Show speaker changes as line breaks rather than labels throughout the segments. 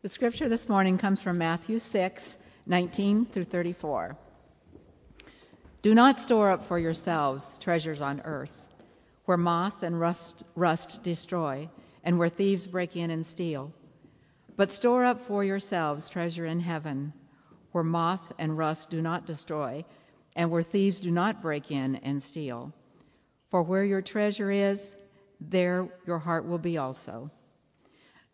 The scripture this morning comes from Matthew 6 19 through 34. Do not store up for yourselves treasures on earth, where moth and rust, rust destroy, and where thieves break in and steal. But store up for yourselves treasure in heaven, where moth and rust do not destroy, and where thieves do not break in and steal. For where your treasure is, there your heart will be also.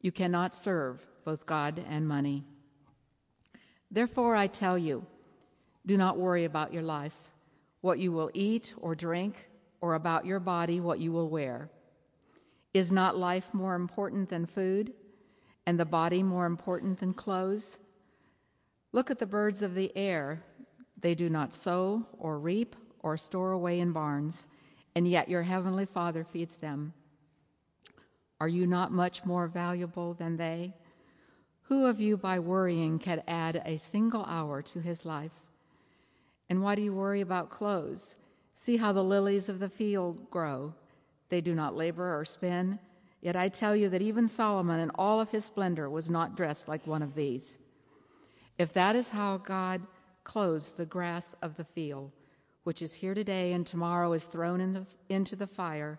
You cannot serve both God and money. Therefore, I tell you, do not worry about your life, what you will eat or drink, or about your body, what you will wear. Is not life more important than food, and the body more important than clothes? Look at the birds of the air. They do not sow or reap or store away in barns, and yet your heavenly Father feeds them. Are you not much more valuable than they? Who of you by worrying can add a single hour to his life? And why do you worry about clothes? See how the lilies of the field grow. They do not labor or spin. Yet I tell you that even Solomon in all of his splendor was not dressed like one of these. If that is how God clothes the grass of the field, which is here today and tomorrow is thrown in the, into the fire,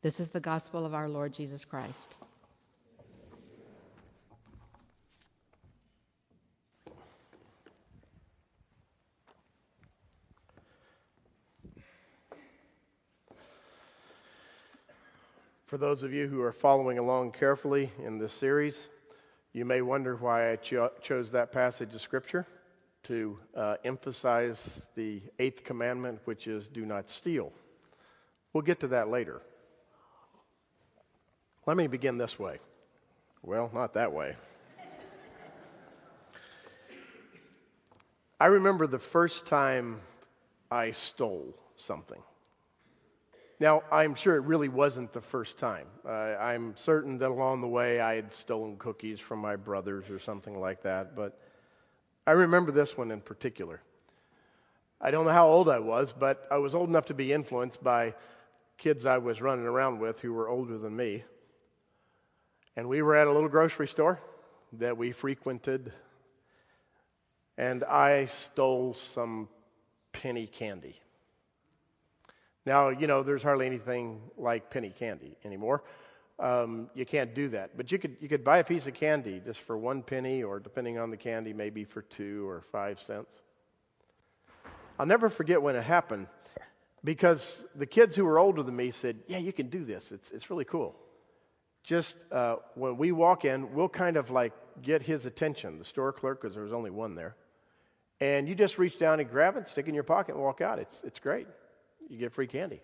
This is the gospel of our Lord Jesus Christ.
For those of you who are following along carefully in this series, you may wonder why I cho- chose that passage of Scripture to uh, emphasize the eighth commandment, which is do not steal. We'll get to that later. Let me begin this way. Well, not that way. I remember the first time I stole something. Now, I'm sure it really wasn't the first time. Uh, I'm certain that along the way I had stolen cookies from my brothers or something like that, but I remember this one in particular. I don't know how old I was, but I was old enough to be influenced by kids I was running around with who were older than me. And we were at a little grocery store that we frequented, and I stole some penny candy. Now, you know, there's hardly anything like penny candy anymore. Um, you can't do that. But you could, you could buy a piece of candy just for one penny, or depending on the candy, maybe for two or five cents. I'll never forget when it happened because the kids who were older than me said, Yeah, you can do this. It's, it's really cool. Just uh, when we walk in, we'll kind of like get his attention, the store clerk, because there was only one there. And you just reach down and grab it, stick it in your pocket, and walk out. It's, it's great you get free candy.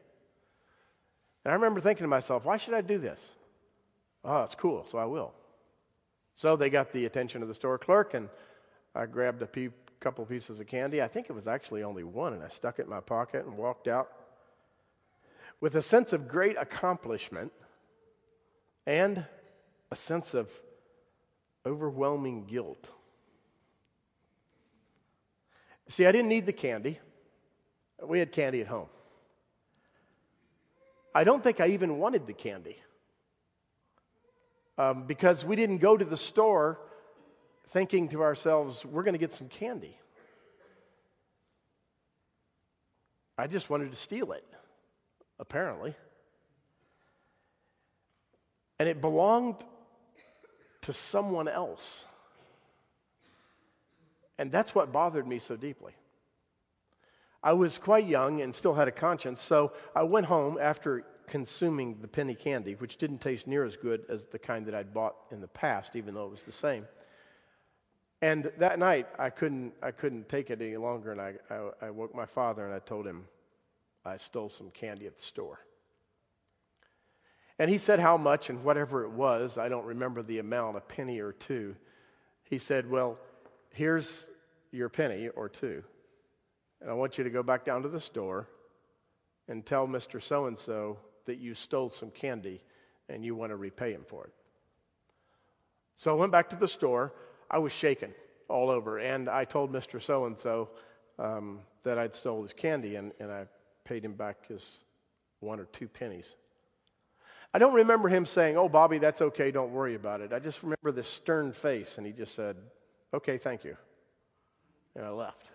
And I remember thinking to myself, why should I do this? Oh, it's cool, so I will. So they got the attention of the store clerk, and I grabbed a pe- couple pieces of candy. I think it was actually only one, and I stuck it in my pocket and walked out with a sense of great accomplishment and a sense of overwhelming guilt. See, I didn't need the candy. We had candy at home. I don't think I even wanted the candy um, because we didn't go to the store thinking to ourselves, we're going to get some candy. I just wanted to steal it, apparently. And it belonged to someone else. And that's what bothered me so deeply. I was quite young and still had a conscience, so I went home after consuming the penny candy, which didn't taste near as good as the kind that I'd bought in the past, even though it was the same. And that night, I couldn't, I couldn't take it any longer, and I, I, I woke my father and I told him I stole some candy at the store. And he said how much and whatever it was, I don't remember the amount, a penny or two. He said, Well, here's your penny or two. And I want you to go back down to the store and tell Mr. So and so that you stole some candy and you want to repay him for it. So I went back to the store. I was shaken all over. And I told Mr. So and so um, that I'd stole his candy, and, and I paid him back his one or two pennies. I don't remember him saying, Oh, Bobby, that's okay, don't worry about it. I just remember this stern face, and he just said, Okay, thank you. And I left.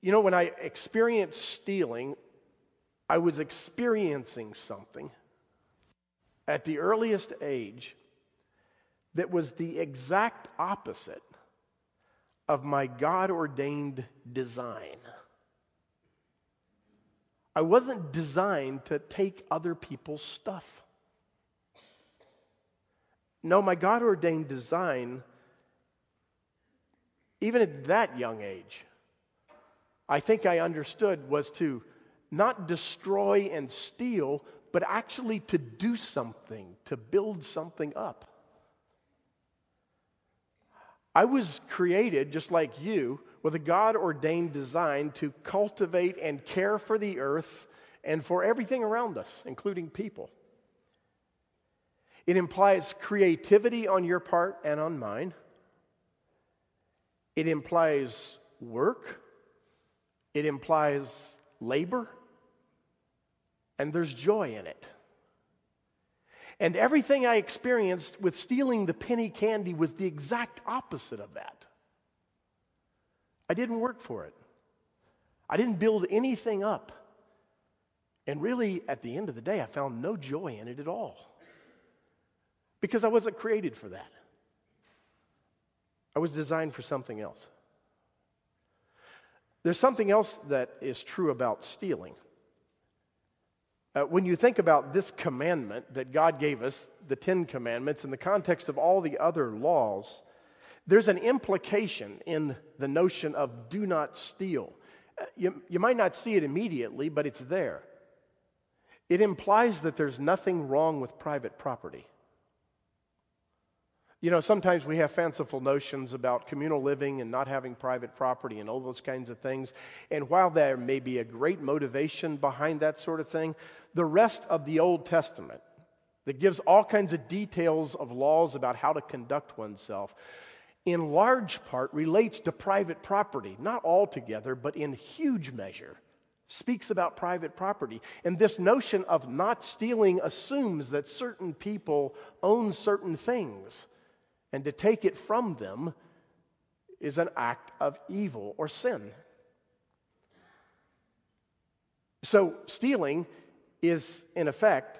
You know, when I experienced stealing, I was experiencing something at the earliest age that was the exact opposite of my God ordained design. I wasn't designed to take other people's stuff. No, my God ordained design, even at that young age, I think I understood was to not destroy and steal, but actually to do something, to build something up. I was created, just like you, with a God ordained design to cultivate and care for the earth and for everything around us, including people. It implies creativity on your part and on mine. It implies work. It implies labor. And there's joy in it. And everything I experienced with stealing the penny candy was the exact opposite of that. I didn't work for it, I didn't build anything up. And really, at the end of the day, I found no joy in it at all because I wasn't created for that. I was designed for something else. There's something else that is true about stealing. Uh, when you think about this commandment that God gave us, the Ten Commandments, in the context of all the other laws, there's an implication in the notion of do not steal. Uh, you, you might not see it immediately, but it's there. It implies that there's nothing wrong with private property. You know, sometimes we have fanciful notions about communal living and not having private property and all those kinds of things. And while there may be a great motivation behind that sort of thing, the rest of the Old Testament that gives all kinds of details of laws about how to conduct oneself, in large part relates to private property, not altogether, but in huge measure speaks about private property. And this notion of not stealing assumes that certain people own certain things and to take it from them is an act of evil or sin. So, stealing is, in effect,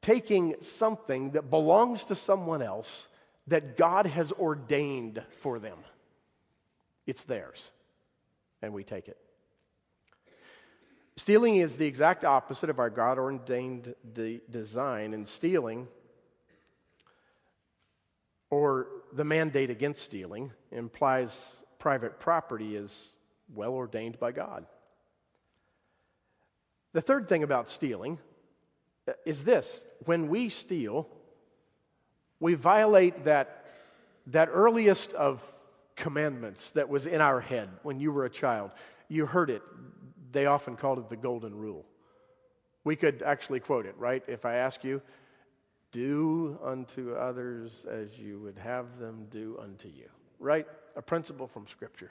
taking something that belongs to someone else that God has ordained for them. It's theirs, and we take it. Stealing is the exact opposite of our God ordained de- design, and stealing or the mandate against stealing implies private property is well ordained by God. The third thing about stealing uh, is this when we steal, we violate that, that earliest of commandments that was in our head when you were a child. You heard it. They often called it the golden rule. We could actually quote it, right? If I ask you, do unto others as you would have them do unto you. Right? A principle from Scripture.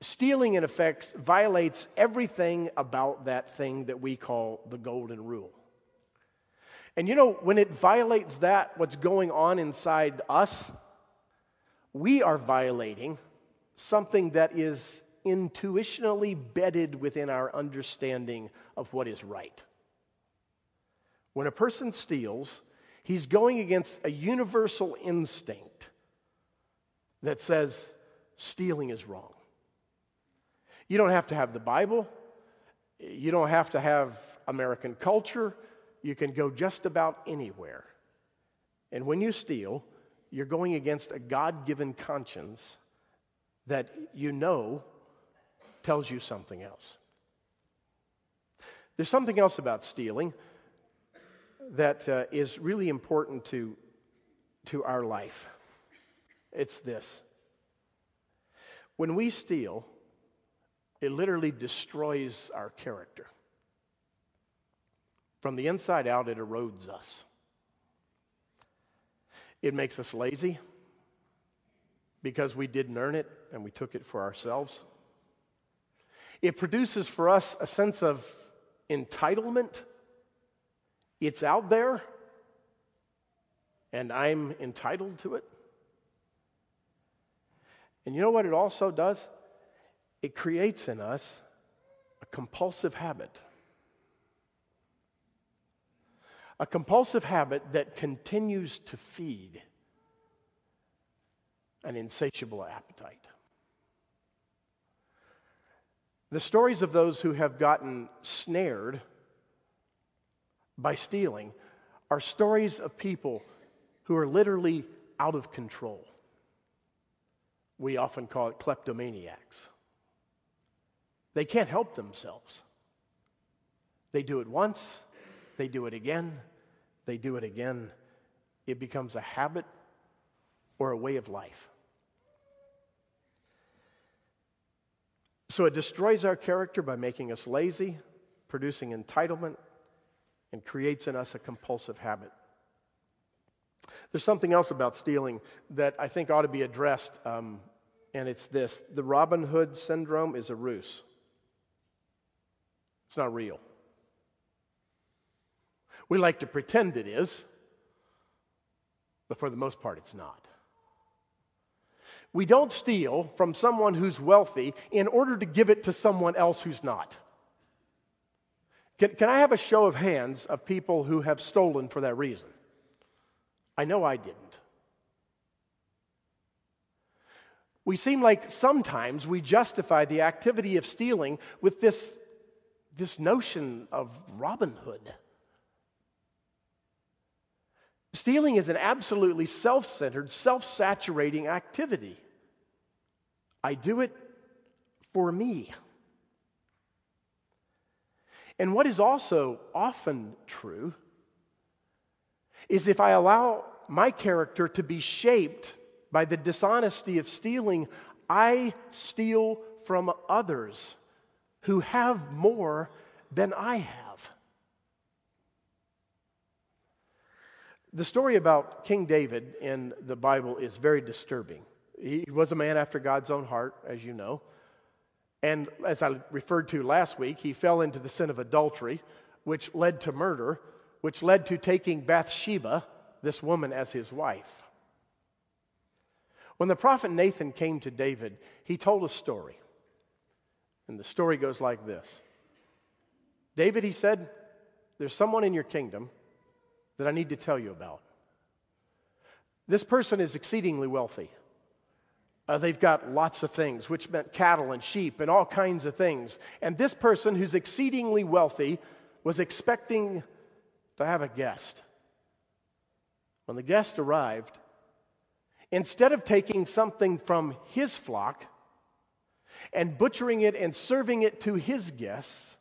Stealing, in effect, violates everything about that thing that we call the golden rule. And you know, when it violates that, what's going on inside us, we are violating something that is intuitionally bedded within our understanding of what is right. When a person steals, he's going against a universal instinct that says stealing is wrong. You don't have to have the Bible, you don't have to have American culture, you can go just about anywhere. And when you steal, you're going against a God given conscience that you know tells you something else. There's something else about stealing that uh, is really important to, to our life. It's this when we steal, it literally destroys our character. From the inside out, it erodes us. It makes us lazy because we didn't earn it and we took it for ourselves. It produces for us a sense of entitlement. It's out there, and I'm entitled to it. And you know what it also does? It creates in us a compulsive habit. A compulsive habit that continues to feed an insatiable appetite. The stories of those who have gotten snared by stealing are stories of people who are literally out of control. We often call it kleptomaniacs. They can't help themselves. They do it once, they do it again, they do it again. It becomes a habit or a way of life. So it destroys our character by making us lazy, producing entitlement, and creates in us a compulsive habit. There's something else about stealing that I think ought to be addressed um, and it's this the Robin Hood syndrome is a ruse, it's not real. We like to pretend it is, but for the most part, it's not. We don't steal from someone who's wealthy in order to give it to someone else who's not. Can, can I have a show of hands of people who have stolen for that reason? I know I didn't. We seem like sometimes we justify the activity of stealing with this, this notion of Robin Hood. Stealing is an absolutely self centered, self saturating activity. I do it for me. And what is also often true is if I allow my character to be shaped by the dishonesty of stealing, I steal from others who have more than I have. The story about King David in the Bible is very disturbing. He was a man after God's own heart, as you know. And as I referred to last week, he fell into the sin of adultery, which led to murder, which led to taking Bathsheba, this woman, as his wife. When the prophet Nathan came to David, he told a story. And the story goes like this David, he said, There's someone in your kingdom that I need to tell you about. This person is exceedingly wealthy. Uh, they've got lots of things, which meant cattle and sheep and all kinds of things. And this person, who's exceedingly wealthy, was expecting to have a guest. When the guest arrived, Instead of taking something from his flock and butchering it and serving it to his guests,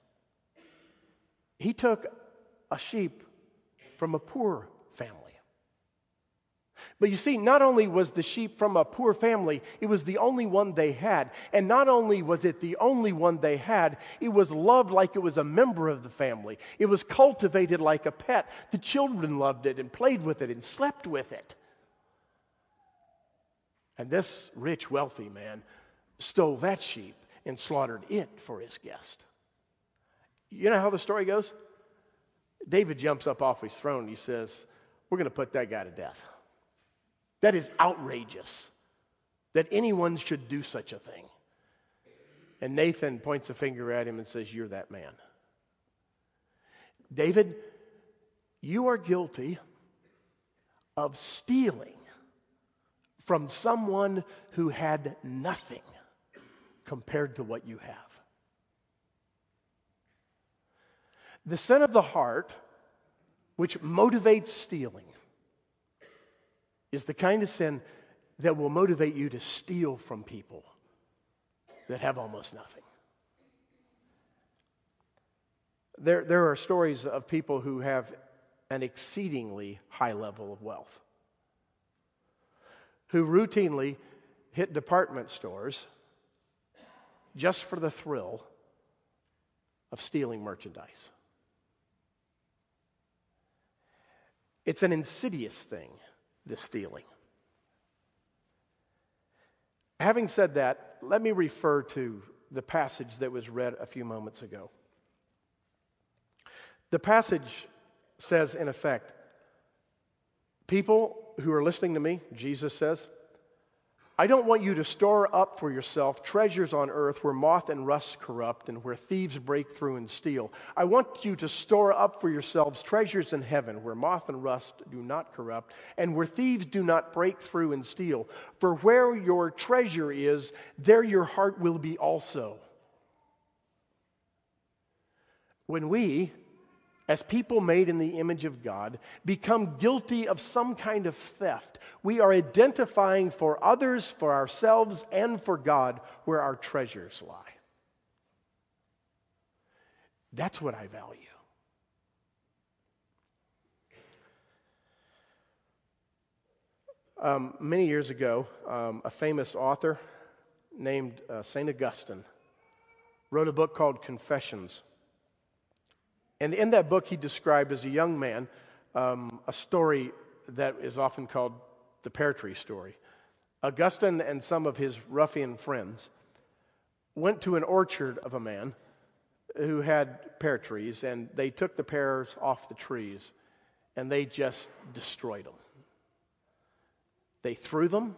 he took a sheep from a poor family. But you see, not only was the sheep from a poor family, it was the only one they had. And not only was it the only one they had, it was loved like it was a member of the family. It was cultivated like a pet. The children loved it and played with it and slept with it. And this rich, wealthy man stole that sheep and slaughtered it for his guest. You know how the story goes? David jumps up off his throne. And he says, We're going to put that guy to death. That is outrageous that anyone should do such a thing. And Nathan points a finger at him and says, You're that man. David, you are guilty of stealing from someone who had nothing compared to what you have. The sin of the heart, which motivates stealing, is the kind of sin that will motivate you to steal from people that have almost nothing. There, there are stories of people who have an exceedingly high level of wealth, who routinely hit department stores just for the thrill of stealing merchandise. It's an insidious thing, this stealing. Having said that, let me refer to the passage that was read a few moments ago. The passage says, in effect, people who are listening to me, Jesus says, I don't want you to store up for yourself treasures on earth where moth and rust corrupt and where thieves break through and steal. I want you to store up for yourselves treasures in heaven where moth and rust do not corrupt and where thieves do not break through and steal. For where your treasure is, there your heart will be also. When we as people made in the image of God, become guilty of some kind of theft. We are identifying for others, for ourselves, and for God where our treasures lie. That's what I value. Um, many years ago, um, a famous author named uh, St. Augustine wrote a book called Confessions. And in that book, he described as a young man um, a story that is often called the pear tree story. Augustine and some of his ruffian friends went to an orchard of a man who had pear trees, and they took the pears off the trees and they just destroyed them. They threw them.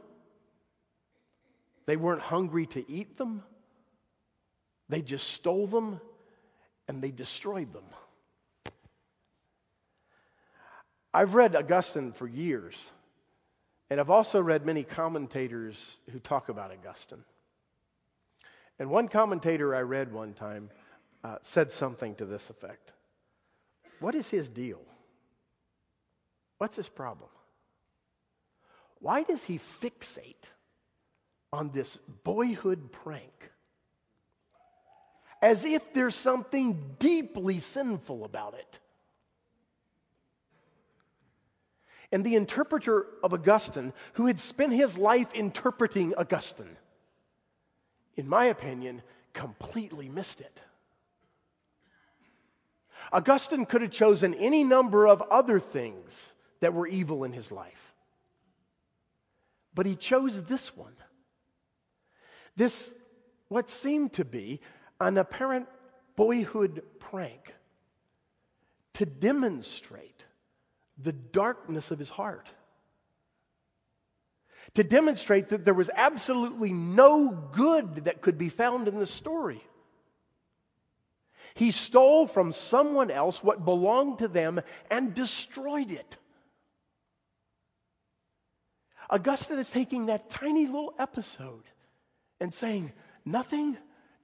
They weren't hungry to eat them. They just stole them and they destroyed them. I've read Augustine for years, and I've also read many commentators who talk about Augustine. And one commentator I read one time uh, said something to this effect What is his deal? What's his problem? Why does he fixate on this boyhood prank? As if there's something deeply sinful about it. And the interpreter of Augustine, who had spent his life interpreting Augustine, in my opinion, completely missed it. Augustine could have chosen any number of other things that were evil in his life, but he chose this one. This, what seemed to be an apparent boyhood prank to demonstrate the darkness of his heart. To demonstrate that there was absolutely no good that could be found in the story. He stole from someone else what belonged to them and destroyed it. Augustine is taking that tiny little episode and saying, Nothing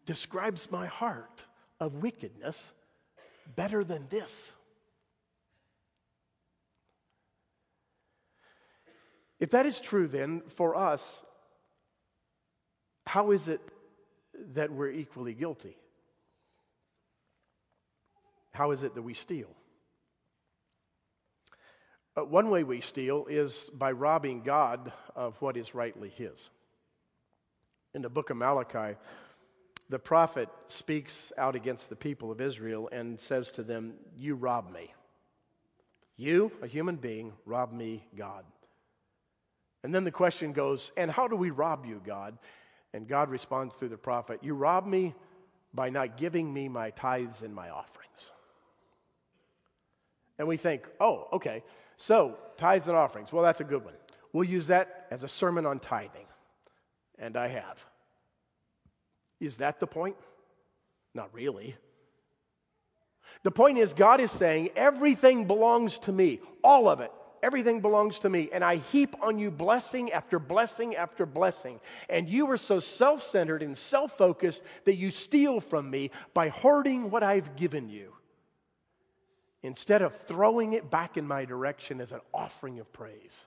describes my heart of wickedness better than this. If that is true, then, for us, how is it that we're equally guilty? How is it that we steal? Uh, one way we steal is by robbing God of what is rightly His. In the book of Malachi, the prophet speaks out against the people of Israel and says to them, You rob me. You, a human being, rob me, God. And then the question goes, And how do we rob you, God? And God responds through the prophet, You rob me by not giving me my tithes and my offerings. And we think, Oh, okay, so tithes and offerings. Well, that's a good one. We'll use that as a sermon on tithing. And I have. Is that the point? Not really. The point is, God is saying, everything belongs to me, all of it. Everything belongs to me. And I heap on you blessing after blessing after blessing. And you are so self centered and self focused that you steal from me by hoarding what I've given you instead of throwing it back in my direction as an offering of praise.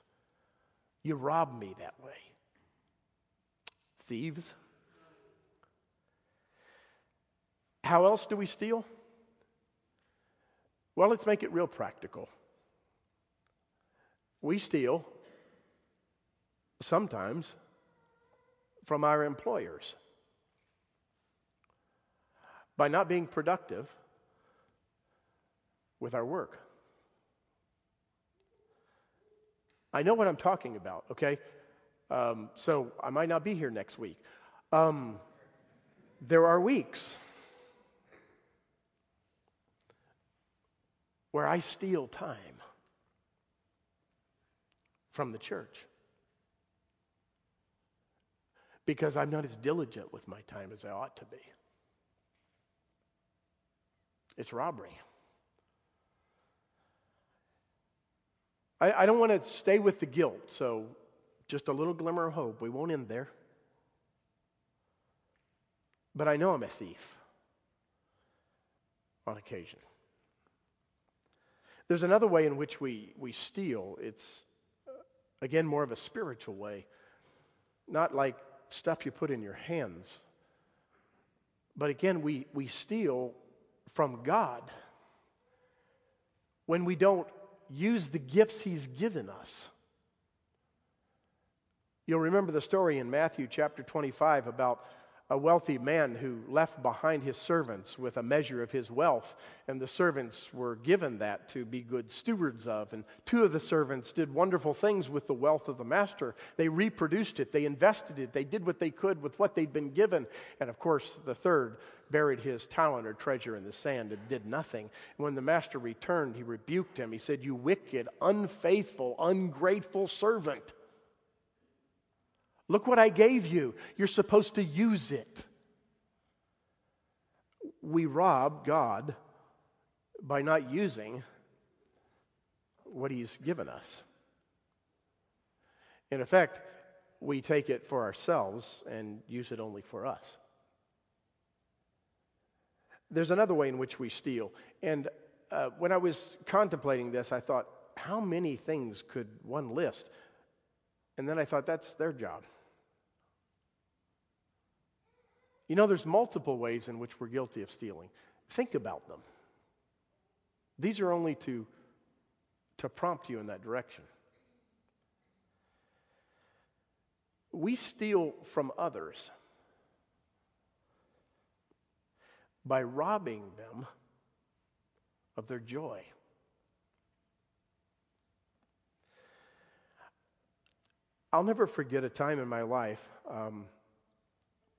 You rob me that way. Thieves. How else do we steal? Well, let's make it real practical. We steal sometimes from our employers by not being productive with our work. I know what I'm talking about, okay? Um, so I might not be here next week. Um, there are weeks where I steal time from the church because I'm not as diligent with my time as I ought to be. It's robbery. I, I don't want to stay with the guilt, so just a little glimmer of hope. We won't end there. But I know I'm a thief on occasion. There's another way in which we, we steal. It's, again, more of a spiritual way. Not like stuff you put in your hands. But again, we, we steal from God when we don't use the gifts He's given us. You'll remember the story in Matthew chapter 25 about a wealthy man who left behind his servants with a measure of his wealth, and the servants were given that to be good stewards of. And two of the servants did wonderful things with the wealth of the master. They reproduced it, they invested it, they did what they could with what they'd been given. And of course, the third buried his talent or treasure in the sand and did nothing. And when the master returned, he rebuked him. He said, You wicked, unfaithful, ungrateful servant. Look what I gave you. You're supposed to use it. We rob God by not using what He's given us. In effect, we take it for ourselves and use it only for us. There's another way in which we steal. And uh, when I was contemplating this, I thought, how many things could one list? And then I thought, that's their job. You know, there's multiple ways in which we're guilty of stealing. Think about them. These are only to, to prompt you in that direction. We steal from others by robbing them of their joy. I'll never forget a time in my life um,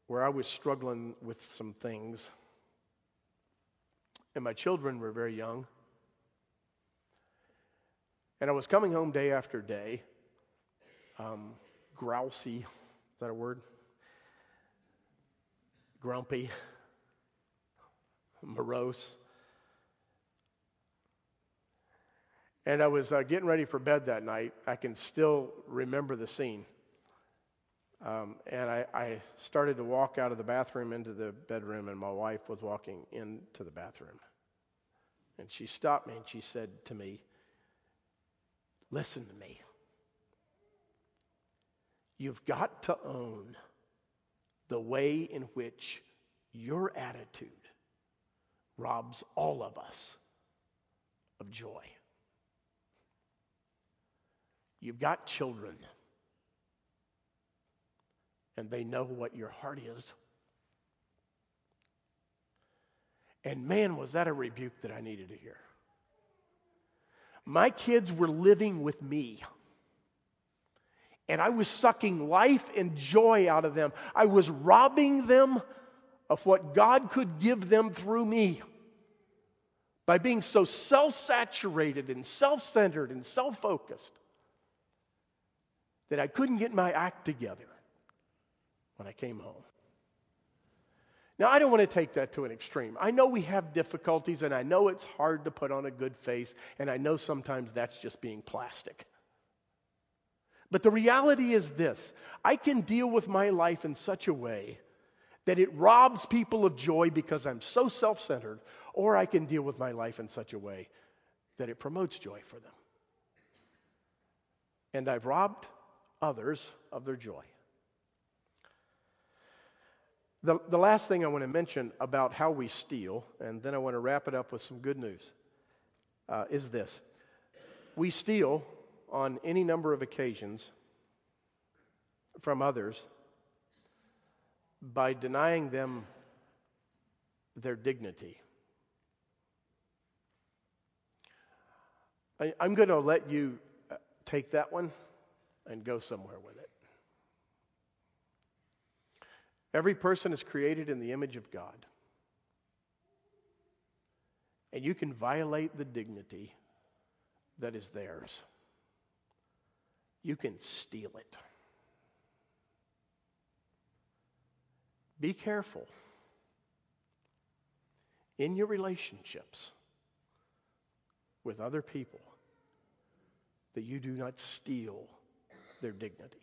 where I was struggling with some things. And my children were very young. And I was coming home day after day, um, grousy. Is that a word? Grumpy, morose. And I was uh, getting ready for bed that night. I can still remember the scene. Um, and I, I, started to walk out of the bathroom into the bedroom, and my wife was walking into the bathroom. And she stopped me and she said to me, Listen to me. You've got to own the way in which your attitude robs all of us of joy. You've got children and they know what your heart is. And man, was that a rebuke that I needed to hear. My kids were living with me. And I was sucking life and joy out of them. I was robbing them of what God could give them through me by being so self saturated and self centered and self focused that I couldn't get my act together when I came home. Now, I don't want to take that to an extreme. I know we have difficulties, and I know it's hard to put on a good face, and I know sometimes that's just being plastic. But the reality is this I can deal with my life in such a way that it robs people of joy because I'm so self centered, or I can deal with my life in such a way that it promotes joy for them. And I've robbed others of their joy. The, the last thing I want to mention about how we steal, and then I want to wrap it up with some good news, uh, is this. We steal on any number of occasions from others by denying them their dignity. I, am going to let you uh, take that one and go somewhere with it. Every person is created in the image of God. And you can violate the dignity that is theirs. You can steal it. Be careful in your relationships with other people that you do not steal their dignity.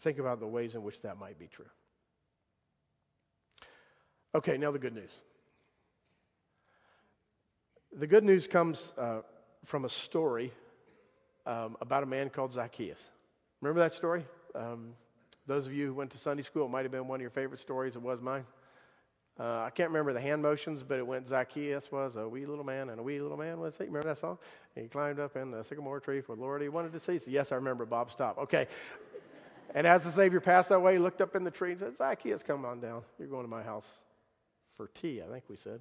Think about the ways in which that might be true. Okay, now the good news. The good news comes uh, from a story um, about a man called Zacchaeus. Remember that story? Um, those of you who went to Sunday school, it might have been one of your favorite stories. It was mine. Uh, I can't remember the hand motions, but it went Zacchaeus was a wee little man, and a wee little man was he? Remember that song? He climbed up in the sycamore tree for the Lord he wanted to see. So yes, I remember Bob Stop. Okay, and as the Savior passed that way, he looked up in the tree and said, Zacchaeus, come on down. You're going to my house for tea, I think we said.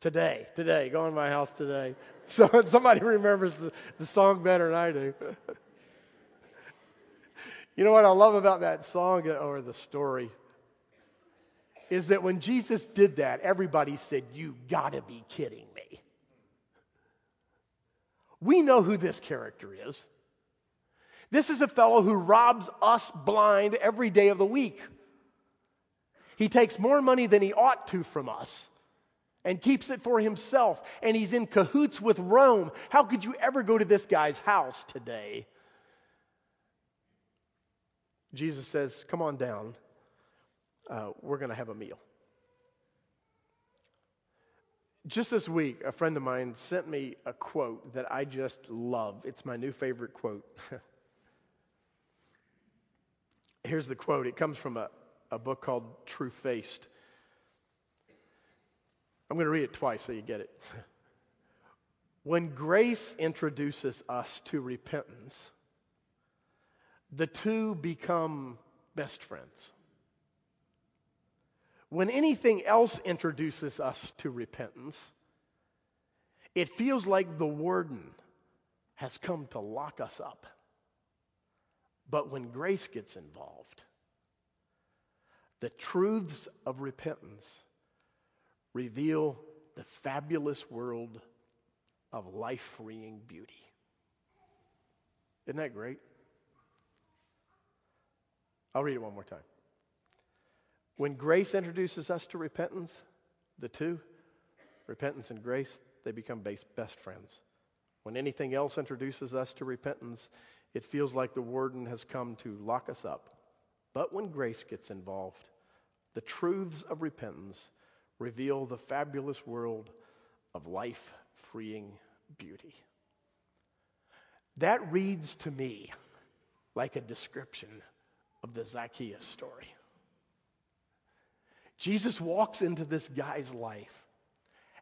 Today, today, going to my house today. So somebody remembers the, the song better than I do. you know what I love about that song or the story is that when Jesus did that, everybody said, You gotta be kidding me. We know who this character is. This is a fellow who robs us blind every day of the week. He takes more money than he ought to from us and keeps it for himself, and he's in cahoots with Rome. How could you ever go to this guy's house today? Jesus says, Come on down. Uh, we're going to have a meal. Just this week, a friend of mine sent me a quote that I just love. It's my new favorite quote. Here's the quote it comes from a, a book called TrueFaced. I'm going to read it twice so you get it. when grace introduces us to repentance, the two become best friends. When anything else introduces us to repentance, it feels like the warden has come to lock us up. But when grace gets involved, the truths of repentance reveal the fabulous world of life freeing beauty. Isn't that great? I'll read it one more time. When grace introduces us to repentance, the two, repentance and grace, they become best friends. When anything else introduces us to repentance, it feels like the warden has come to lock us up. But when grace gets involved, the truths of repentance reveal the fabulous world of life freeing beauty. That reads to me like a description of the Zacchaeus story. Jesus walks into this guy's life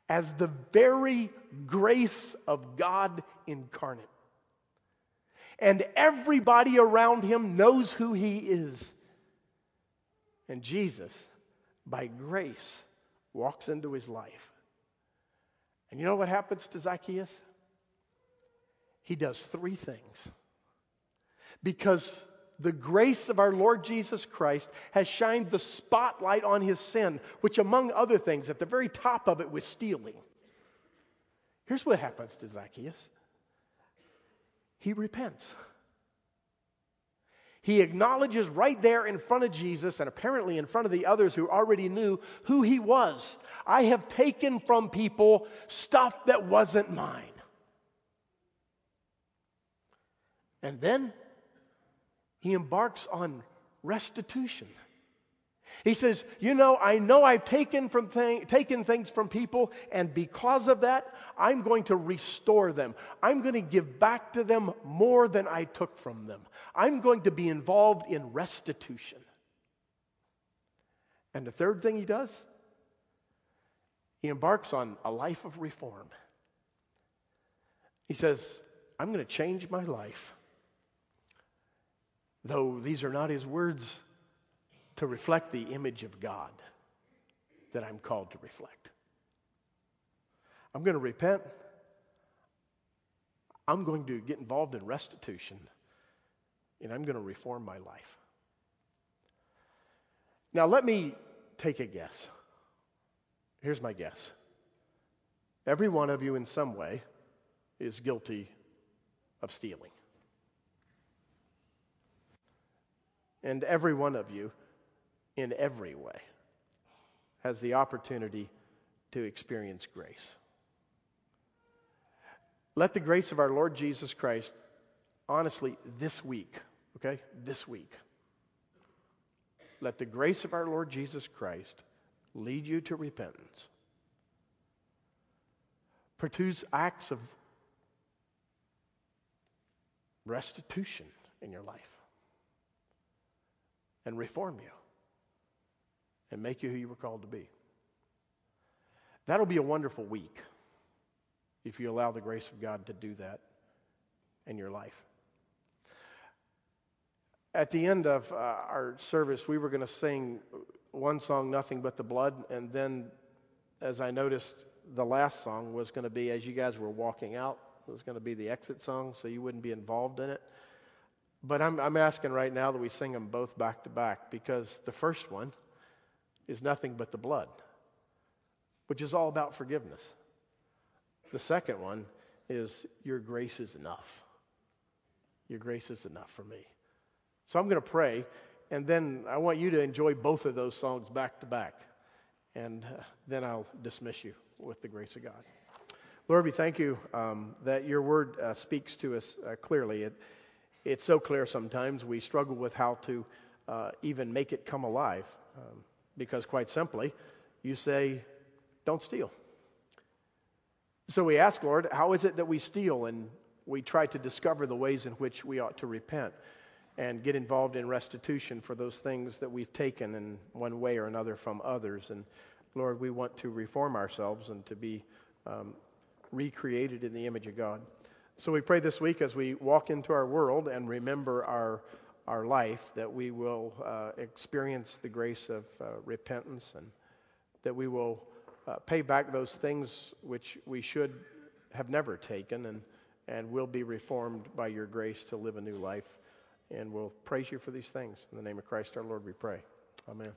as the very grace of God incarnate and everybody around him knows who he is. And Jesus, by grace, walks into his life. And you know what happens to Zacchaeus? He does three things. Because the grace of our Lord Jesus Christ has shined the spotlight on his sin, which, among other things, at the very top of it was stealing. Here's what happens to Zacchaeus he repents. He acknowledges right there in front of Jesus and apparently in front of the others who already knew who he was. I have taken from people stuff that wasn't mine. And then he embarks on restitution. He says, You know, I know I've taken, from thing, taken things from people, and because of that, I'm going to restore them. I'm going to give back to them more than I took from them. I'm going to be involved in restitution. And the third thing he does, he embarks on a life of reform. He says, I'm going to change my life. Though these are not his words, to reflect the image of God that I'm called to reflect. I'm going to repent. I'm going to get involved in restitution, and I'm going to reform my life. Now, let me take a guess. Here's my guess every one of you, in some way, is guilty of stealing. And every one of you in every way has the opportunity to experience grace. Let the grace of our Lord Jesus Christ, honestly, this week, okay, this week, let the grace of our Lord Jesus Christ lead you to repentance. Produce acts of restitution in your life and reform you and make you who you were called to be. That'll be a wonderful week if you allow the grace of God to do that in your life. At the end of uh, our service, we were going to sing one song, Nothing But the Blood, and then as I noticed, the last song was going to be, as you guys were walking out, it was going to be the exit song, so you wouldn't be involved in it. But I'm, I'm asking right now that we sing them both back to back because the first one is nothing but the blood, which is all about forgiveness. The second one is your grace is enough. Your grace is enough for me. So I'm going to pray, and then I want you to enjoy both of those songs back to back. And uh, then I'll dismiss you with the grace of God. Lord, we thank you um, that your word uh, speaks to us uh, clearly. It, it's so clear sometimes we struggle with how to uh, even make it come alive. Um, because, quite simply, you say, don't steal. So we ask, Lord, how is it that we steal? And we try to discover the ways in which we ought to repent and get involved in restitution for those things that we've taken in one way or another from others. And Lord, we want to reform ourselves and to be um, recreated in the image of God. So we pray this week as we walk into our world and remember our our life, that we will uh, experience the grace of uh, repentance and that we will uh, pay back those things which we should have never taken and, and will be reformed by your grace to live a new life. And we'll praise you for these things. In the name of Christ our Lord, we pray. Amen.